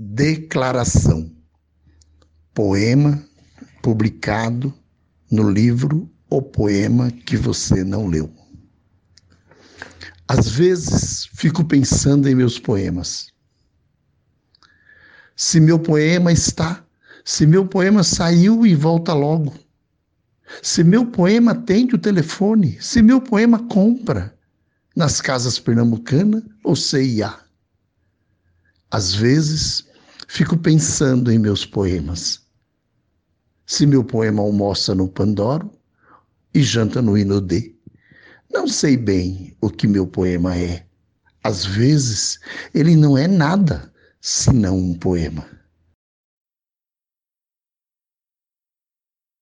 Declaração. Poema publicado no livro O Poema que Você Não Leu. Às vezes fico pensando em meus poemas. Se meu poema está, se meu poema saiu e volta logo. Se meu poema atende o telefone, se meu poema compra nas casas pernambucana ou CIA. Às vezes Fico pensando em meus poemas. Se meu poema almoça no Pandoro e janta no Inodê, não sei bem o que meu poema é. Às vezes ele não é nada senão um poema.